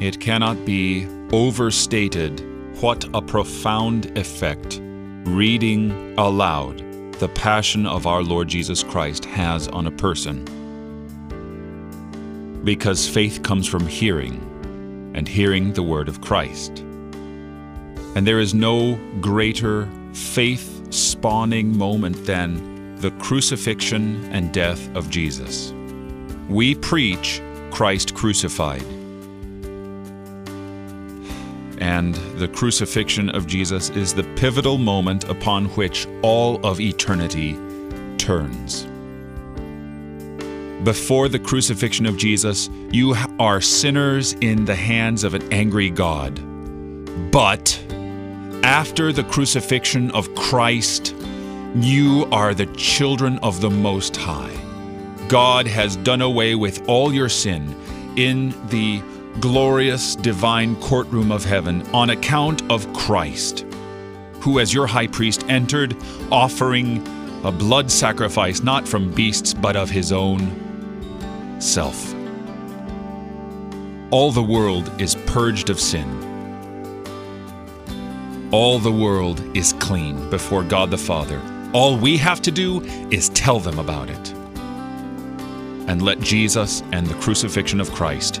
It cannot be overstated what a profound effect reading aloud the passion of our Lord Jesus Christ has on a person. Because faith comes from hearing, and hearing the word of Christ. And there is no greater faith spawning moment than the crucifixion and death of Jesus. We preach Christ crucified. And the crucifixion of Jesus is the pivotal moment upon which all of eternity turns. Before the crucifixion of Jesus, you are sinners in the hands of an angry God. But after the crucifixion of Christ, you are the children of the Most High. God has done away with all your sin in the glorious divine courtroom of heaven on account of Christ, who, as your high priest, entered offering a blood sacrifice not from beasts but of his own self. All the world is purged of sin. All the world is clean before God the Father. All we have to do is tell them about it. And let Jesus and the crucifixion of Christ